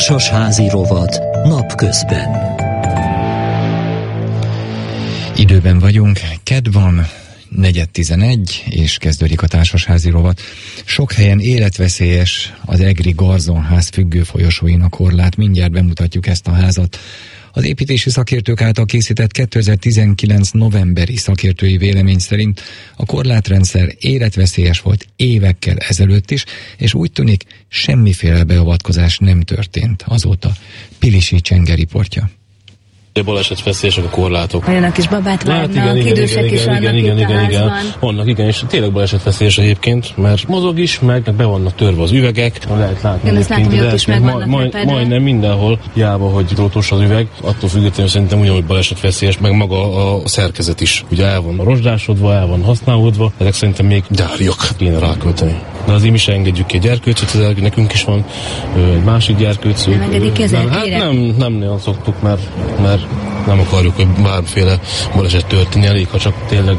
Társasházi rovat napközben. Időben vagyunk, ked van, negyed tizenegy, és kezdődik a társasházi rovat. Sok helyen életveszélyes az Egri Garzonház függő folyosóin a korlát. Mindjárt bemutatjuk ezt a házat. Az építési szakértők által készített 2019 novemberi szakértői vélemény szerint a korlátrendszer életveszélyes volt évekkel ezelőtt is, és úgy tűnik semmiféle beavatkozás nem történt azóta. Pilisi Csenge riportja. A baleset veszélyesek a korlátok. Olyanok is babát várnak, hát igen, igen, idősek igen, is igen, igen, igen, igen, házban. Vannak, igen, és tényleg baleset veszélyes egyébként, mert mozog is, meg be vannak törve az üvegek. Lehet látni Igen, azt látom, hogy ott is meg ma- majd, majdnem mindenhol, hiába, hogy drótos az üveg, attól függetlenül szerintem ugyanúgy baleset veszélyes, meg maga a szerkezet is. Ugye el van rozsdásodva, el van használódva, ezek szerintem még gyáriak kéne rákölteni. De azért mi se engedjük ki egy gyerkőcöt, nekünk is van egy másik gyerkőc. Nem engedik Nem, Hát nem, nem nagyon szoktuk, mert, mert nem akarjuk, hogy bármiféle baleset történni, elég, ha csak tényleg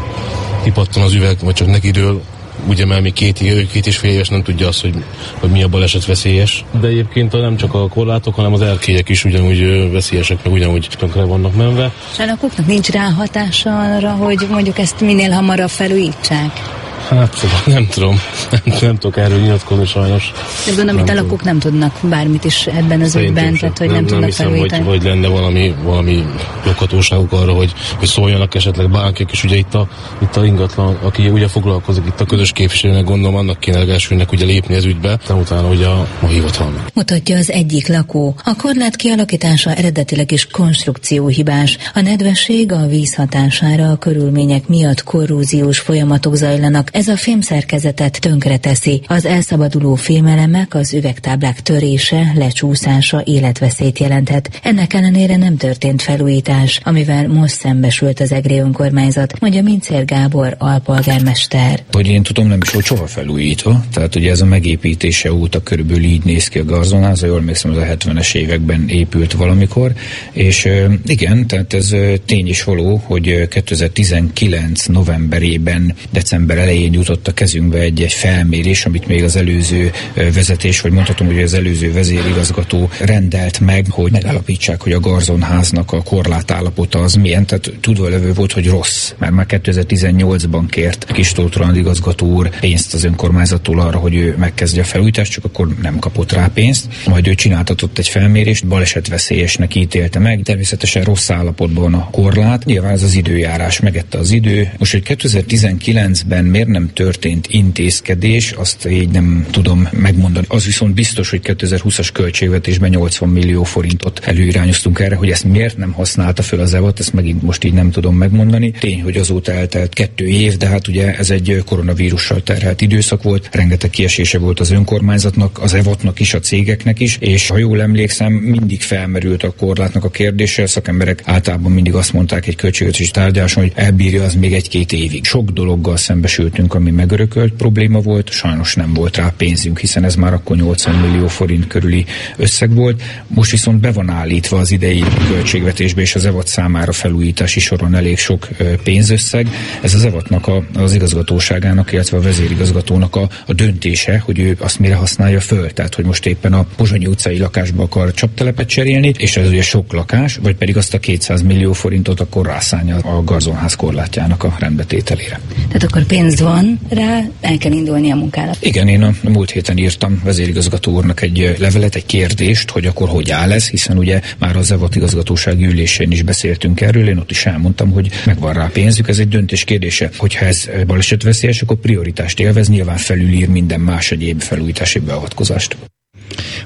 kipattan az üveg, vagy csak neki dől, ugye mert még két, ő két és fél éves nem tudja azt, hogy, hogy mi a baleset veszélyes. De egyébként nem csak a korlátok, hanem az erkélyek is ugyanúgy veszélyesek, meg ugyanúgy tönkre vannak menve. És a lakóknak nincs ráhatása arra, hogy mondjuk ezt minél hamarabb felújítsák. Hát nem tudom, nem, nem tudok erről nyilatkozni sajnos. De gondolom, itt a lakók nem tudnak bármit is ebben az ügyben, tehát hogy nem, nem, nem tudnak hiszem, hogy, felújítani. hogy lenne valami, valami joghatóságuk arra, hogy, hogy szóljanak esetleg bárkik, és ugye itt a, itt a ingatlan, aki ugye foglalkozik itt a közös képviselőnek, gondolom annak kéne legelsőnek ugye lépni ez ügybe, de utána ugye a, a hivatalnak. Mutatja az egyik lakó. A korlát kialakítása eredetileg is konstrukcióhibás. A nedvesség a víz hatására a körülmények miatt korróziós folyamatok zajlanak. Ez a fémszerkezetet tönkreteszi. Az elszabaduló fémelemek, az üvegtáblák törése, lecsúszása életveszélyt jelenthet. Ennek ellenére nem történt felújítás, amivel most szembesült az EGRI önkormányzat, mondja Mincér Gábor alpolgármester. Hogy én tudom, nem is soha felújítva. Tehát ugye ez a megépítése óta körülbelül így néz ki a garzonház, ha jól emlékszem, az a 70-es években épült valamikor, és igen, tehát ez tény is való, hogy ö, 2019 novemberében, december elején jutott a kezünkbe egy, egy felmérés, amit még az előző vezetés, vagy mondhatom, hogy az előző vezérigazgató rendelt meg, hogy megállapítsák, hogy a garzonháznak a korlátállapota az milyen, tehát tudva levő volt, hogy rossz, mert már 2018-ban kért Kis Tóth igazgató úr pénzt az önkormányzattól arra, hogy ő megkezdje a felújítást, csak akkor nem kapott rá pénzt. Majd ő csináltatott egy felmérést, balesetveszélyesnek ítélte meg. Természetesen rossz állapotban a korlát. Nyilván ez az időjárás megette az idő. Most, hogy 2019-ben miért nem történt intézkedés, azt így nem tudom megmondani. Az viszont biztos, hogy 2020-as költségvetésben 80 millió forintot előirányoztunk erre, hogy ezt miért nem használta föl az EVAT, ezt megint most így nem tudom megmondani. Tény, hogy azóta eltelt kettő év, de hát ugye ez egy koronavírussal terhelt időszak volt, rengeteg kiesése volt az önkormányzatnak, az EVAT-nak is, a cégeknek is, és ha jól emlékszem, mindig felmerült a korlátnak a kérdése, szakemberek általában mindig azt mondták egy költségvetési tárgyaláson, hogy elbírja az még egy-két évig. Sok dologgal szembesültünk, ami megörökölt probléma volt, sajnos nem volt rá pénzünk, hiszen ez már akkor 80 millió forint körüli összeg volt. Most viszont be van állítva az idei költségvetésbe, és az EVAT számára felújítási soron elég sok pénzösszeg. Ez az EVAT-nak a, az igazgatóságának, illetve a vezérigazgatónak a, a döntése, hogy ő azt mire használja föl. Tehát, hogy most éppen a Pozsonyi utcai lakásba akar csaptelepet cserélni, és ez ugye sok lakás, vagy pedig azt a 200 millió forintot akkor rászánja a garzonház korlátjának a rendbetételére. Tehát akkor pénz van rá, el kell indulni a munkára. Igen, én a múlt héten írtam vezérigazgató úrnak egy levelet, egy kérdést, hogy akkor hogy áll ez, hiszen ugye már az EVAT igazgatósági ülésén is beszéltünk erről, én ott is elmondtam, hogy megvan rá pénzük, ez egy döntés kérdése. Hogyha ez balesetveszélyes, akkor prioritást élvez, nyilván felülír minden más egyéb felújítási beavatkozást.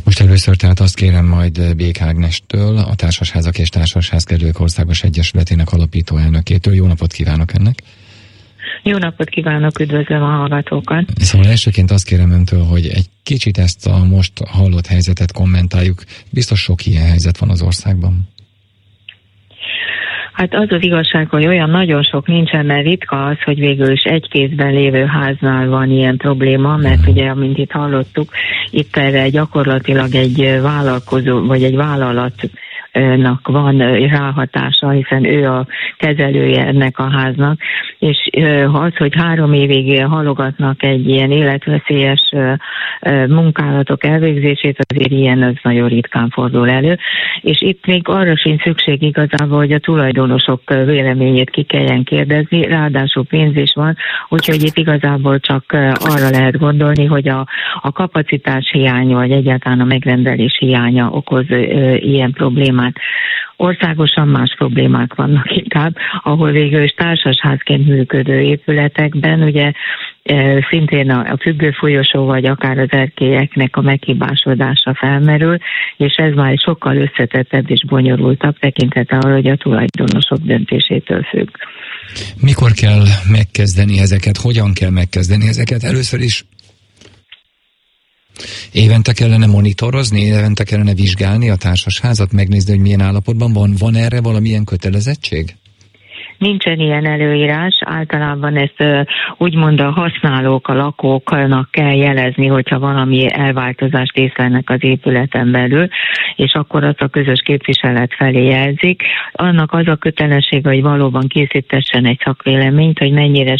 Most először tehát azt kérem majd Bék Ágnestől, a Társasházak és Társasházkerülők Országos Egyesületének alapító elnökétől. Jó napot kívánok ennek! Jó napot kívánok, üdvözlöm a hallgatókat. Szóval elsőként azt kérem öntől, hogy egy kicsit ezt a most hallott helyzetet kommentáljuk. Biztos sok ilyen helyzet van az országban. Hát az az igazság, hogy olyan nagyon sok nincsen, mert ritka az, hogy végül is egy kézben lévő háznál van ilyen probléma, mert ugye, amint itt hallottuk, itt erre gyakorlatilag egy vállalkozó, vagy egy vállalat nak van ráhatása, hiszen ő a kezelője ennek a háznak, és az, hogy három évig halogatnak egy ilyen életveszélyes munkálatok elvégzését, azért ilyen az nagyon ritkán fordul elő, és itt még arra sincs szükség igazából, hogy a tulajdonosok véleményét ki kelljen kérdezni, ráadásul pénz is van, úgyhogy itt igazából csak arra lehet gondolni, hogy a, a kapacitás hiánya, vagy egyáltalán a megrendelés hiánya okoz ilyen problémát. Országosan más problémák vannak inkább, ahol végül is társasházként működő épületekben ugye e, szintén a függő folyosó vagy akár az erkélyeknek a meghibásodása felmerül, és ez már sokkal összetettebb és bonyolultabb tekintete arra, hogy a tulajdonosok döntésétől függ. Mikor kell megkezdeni ezeket? Hogyan kell megkezdeni ezeket? Először is Évente kellene monitorozni, évente kellene vizsgálni a társasházat, megnézni, hogy milyen állapotban van. Van erre valamilyen kötelezettség? Nincsen ilyen előírás, általában ezt úgymond a használók, a lakóknak kell jelezni, hogyha valami elváltozást észlelnek az épületen belül, és akkor azt a közös képviselet felé jelzik. Annak az a kötelessége, hogy valóban készítessen egy szakvéleményt, hogy mennyire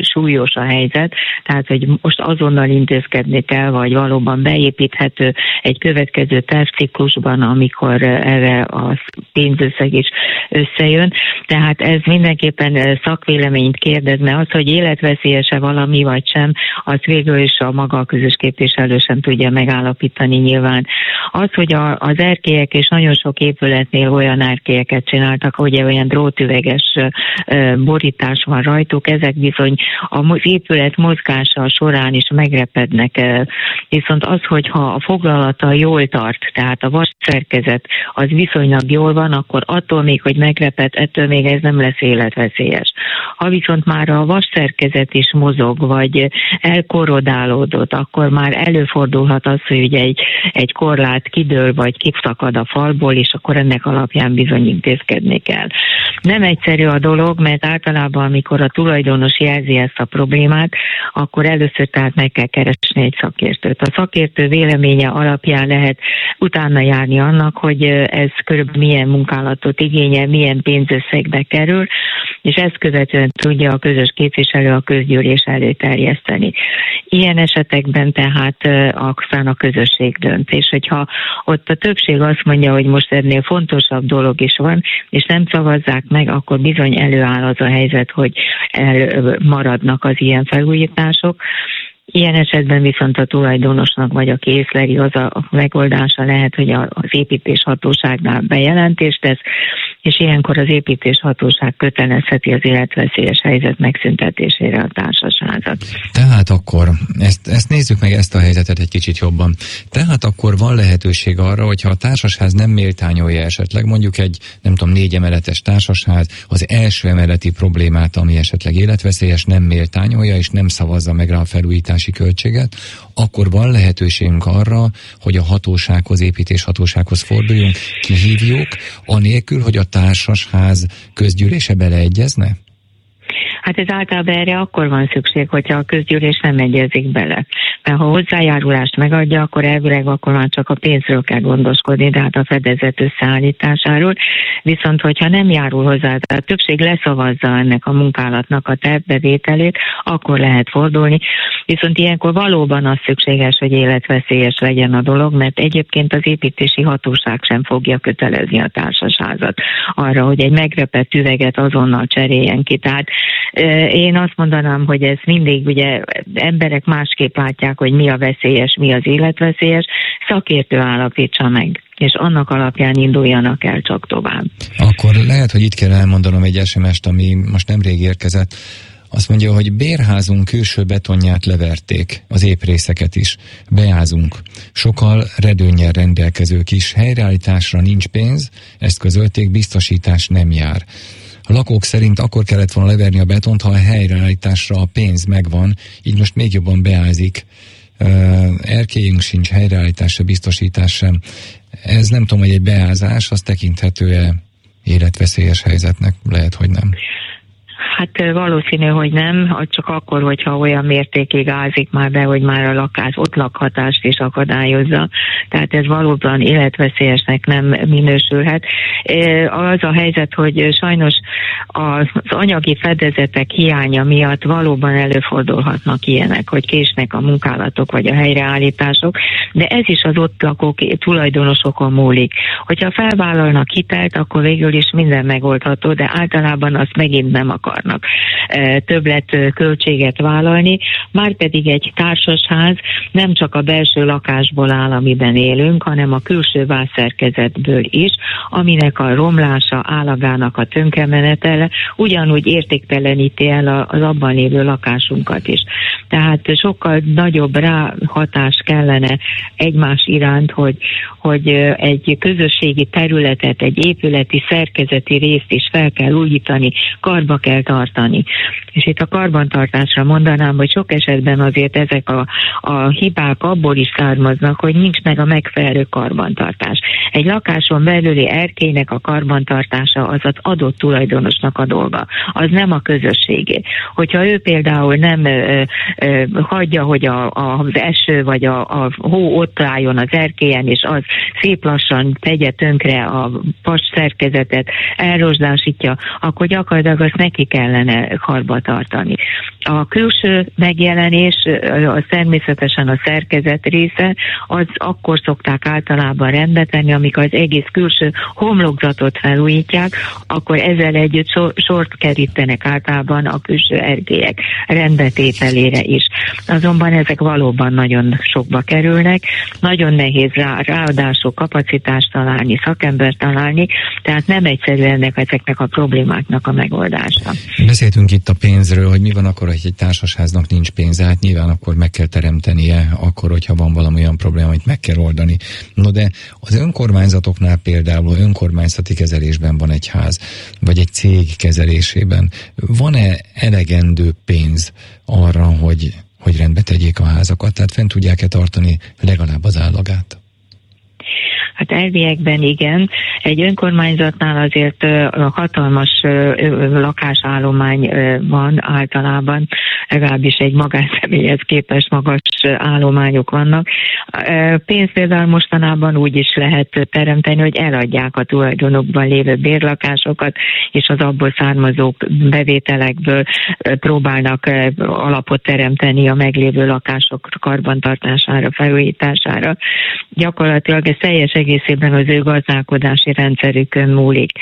súlyos a helyzet, tehát hogy most azonnal intézkedni kell, vagy valóban beépíthető egy következő tervciklusban, amikor erre a pénzösszeg is összejön. Tehát ez mindenképpen szakvéleményt kérdez, mert az, hogy életveszélyese valami vagy sem, az végül is a maga a közös képviselő sem tudja megállapítani nyilván. Az, hogy a, az erkélyek és nagyon sok épületnél olyan erkélyeket csináltak, hogy olyan drótüveges borítás van rajtuk, ezek bizony az épület mozgása során is megrepednek. Viszont az, hogyha a foglalata jól tart, tehát a vas szerkezet az viszonylag jól van, akkor attól még, hogy megreped, ettől még ez nem lesz életveszélyes. Ha viszont már a vas szerkezet is mozog, vagy elkorodálódott, akkor már előfordulhat az, hogy ugye egy, egy korlát kidől, vagy kiszakad a falból, és akkor ennek alapján bizony intézkedni kell. Nem egyszerű a dolog, mert általában, amikor a tulajdonos jelzi ezt a problémát, akkor először tehát meg kell keresni egy szakértőt. A szakértő véleménye alapján lehet utána járni annak, hogy ez körülbelül milyen munkálatot igényel, milyen pénzösszegbe kerül, és ezt követően tudja a közös képviselő a közgyűlés elé terjeszteni. Ilyen esetekben tehát aztán a közösség dönt, és hogyha ott a többség azt mondja, hogy most ennél fontosabb dolog is van, és nem szavazzák meg, akkor bizony előáll az a helyzet, hogy elmaradnak az ilyen felújítások. Ilyen esetben viszont a tulajdonosnak vagy a készleri az a megoldása lehet, hogy az építéshatóságnál bejelentést tesz, és ilyenkor az építéshatóság kötelezheti az életveszélyes helyzet megszüntetésére a társasházat. Tehát akkor, ezt, ezt nézzük meg ezt a helyzetet egy kicsit jobban. Tehát akkor van lehetőség arra, hogyha a társasház nem méltányolja esetleg mondjuk egy, nem tudom, négy emeletes társasház, az első emeleti problémát, ami esetleg életveszélyes, nem méltányolja, és nem szavazza meg rá a felújítási költséget, akkor van lehetőségünk arra, hogy a hatósághoz, építéshatósághoz forduljunk, kihívjuk, anélkül, hogy a társasház közgyűlése beleegyezne? Hát ez általában erre akkor van szükség, hogyha a közgyűlés nem egyezik bele. Mert ha hozzájárulást megadja, akkor elvileg akkor már csak a pénzről kell gondoskodni, de hát a fedezet összeállításáról. Viszont, hogyha nem járul hozzá, tehát a többség leszavazza ennek a munkálatnak a tervbevételét, akkor lehet fordulni. Viszont ilyenkor valóban az szükséges, hogy életveszélyes legyen a dolog, mert egyébként az építési hatóság sem fogja kötelezni a társasházat arra, hogy egy megrepett üveget azonnal cseréljen ki. Tehát én azt mondanám, hogy ez mindig ugye emberek másképp látják, hogy mi a veszélyes, mi az életveszélyes, szakértő állapítsa meg és annak alapján induljanak el csak tovább. Akkor lehet, hogy itt kell elmondanom egy SMS-t, ami most nemrég érkezett. Azt mondja, hogy bérházunk külső betonját leverték, az éprészeket is. Beázunk. Sokkal redőnyel rendelkezők is. Helyreállításra nincs pénz, ezt közölték, biztosítás nem jár. A lakók szerint akkor kellett volna leverni a betont, ha a helyreállításra a pénz megvan, így most még jobban beázik. Erkélyünk sincs, helyreállításra, biztosítás sem. Ez nem tudom, hogy egy beázás, az tekinthető-e életveszélyes helyzetnek? Lehet, hogy nem. Hát valószínű, hogy nem, csak akkor, hogyha olyan mértékig ázik már be, hogy már a lakás, ott lakhatást is akadályozza. Tehát ez valóban életveszélyesnek nem minősülhet. Az a helyzet, hogy sajnos az anyagi fedezetek hiánya miatt valóban előfordulhatnak ilyenek, hogy késnek a munkálatok vagy a helyreállítások, de ez is az ott lakók tulajdonosokon múlik. Hogyha felvállalnak hitelt, akkor végül is minden megoldható, de általában azt megint nem akarnak többlet költséget vállalni, már pedig egy társasház nem csak a belső lakásból áll, amiben élünk, hanem a külső vászerkezetből is, aminek a romlása, állagának a tönkemenetele ugyanúgy értékteleníti el az abban lévő lakásunkat is. Tehát sokkal nagyobb ráhatás kellene egymás iránt, hogy, hogy egy közösségi területet, egy épületi szerkezeti részt is fel kell újítani, karba kell tartani. És itt a karbantartásra mondanám, hogy sok esetben azért ezek a, a hibák abból is származnak, hogy nincs meg a megfelelő karbantartás. Egy lakáson belüli erkélynek a karbantartása az az adott tulajdonosnak a dolga, az nem a közösségé. Hogyha ő például nem ö, ö, hagyja, hogy a, a, az eső vagy a, a hó ott álljon az erkélyen, és az szép lassan tegye tönkre a pas szerkezetet, elrozsdásítja, akkor gyakorlatilag azt neki kellene karba tartani. A külső megjelenés, az természetesen a szerkezet része, az akkor szokták általában rendbe tenni, amikor az egész külső homlokzatot felújítják, akkor ezzel együtt sort kerítenek általában a külső erkélyek rendbetételére is. Azonban ezek valóban nagyon sokba kerülnek, nagyon nehéz rá, ráadásul kapacitást találni, szakembert találni, tehát nem egyszerű ennek ezeknek a problémáknak a megoldása. Beszéltünk itt a pénzről, hogy mi van akkor, hogy egy társasháznak nincs pénze, hát nyilván akkor meg kell teremtenie, akkor, hogyha van valami olyan probléma, amit meg kell oldani. No de az önkormányzatoknál például önkormányzati kezelésben van egy ház, vagy egy cég kezelésében. Van-e elegendő pénz arra, hogy, hogy rendbe tegyék a házakat, tehát fent tudják-e tartani legalább az állagát? Hát elviekben igen. Egy önkormányzatnál azért hatalmas lakásállomány van általában, legalábbis egy magánszemélyhez képest magas állományok vannak. Pénzt például mostanában úgy is lehet teremteni, hogy eladják a tulajdonokban lévő bérlakásokat, és az abból származó bevételekből próbálnak alapot teremteni a meglévő lakások karbantartására, felújítására. Gyakorlatilag ez teljes egészében az ő gazdálkodási rendszerükön múlik.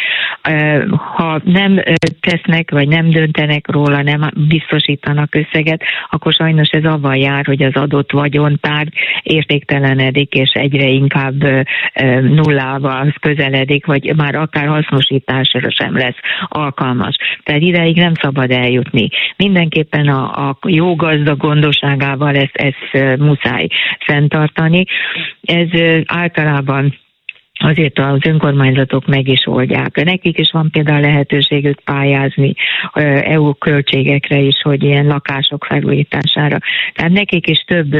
Ha nem tesznek, vagy nem döntenek róla, nem biztosítanak összeget, akkor sajnos ez avval jár, hogy az adott vagyontárgy értéktelenedik, és egyre inkább nullával közeledik, vagy már akár hasznosításra sem lesz alkalmas. Tehát ideig nem szabad eljutni. Mindenképpen a, a jó gazda gondosságával ezt, ezt muszáj fenntartani. Ez általában azért az önkormányzatok meg is oldják. Nekik is van például lehetőségük pályázni EU költségekre is, hogy ilyen lakások felújítására. Tehát nekik is több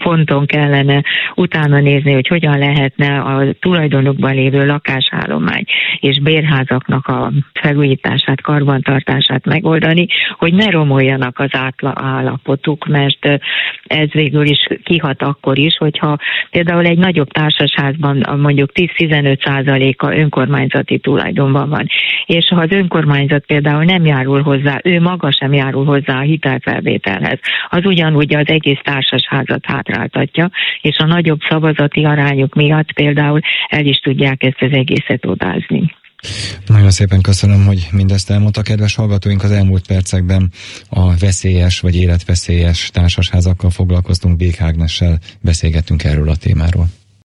fonton kellene utána nézni, hogy hogyan lehetne a tulajdonokban lévő lakásállomány és bérházaknak a felújítását, karbantartását megoldani, hogy ne romoljanak az állapotuk, mert ez végül is kihat akkor is, hogyha például egy nagyobb társasházban mondjuk 10-15 százaléka önkormányzati tulajdonban van, és ha az önkormányzat például nem járul hozzá, ő maga sem járul hozzá a hitelfelvételhez, az ugyanúgy az egész társasházat hátráltatja, és a nagyobb szavazati arányok miatt például el is tudják ezt az egészet odázni. Nagyon szépen köszönöm, hogy mindezt elmondta, kedves hallgatóink. Az elmúlt percekben a veszélyes vagy életveszélyes társasházakkal foglalkoztunk, Bék Ágnessel beszélgettünk erről a témáról.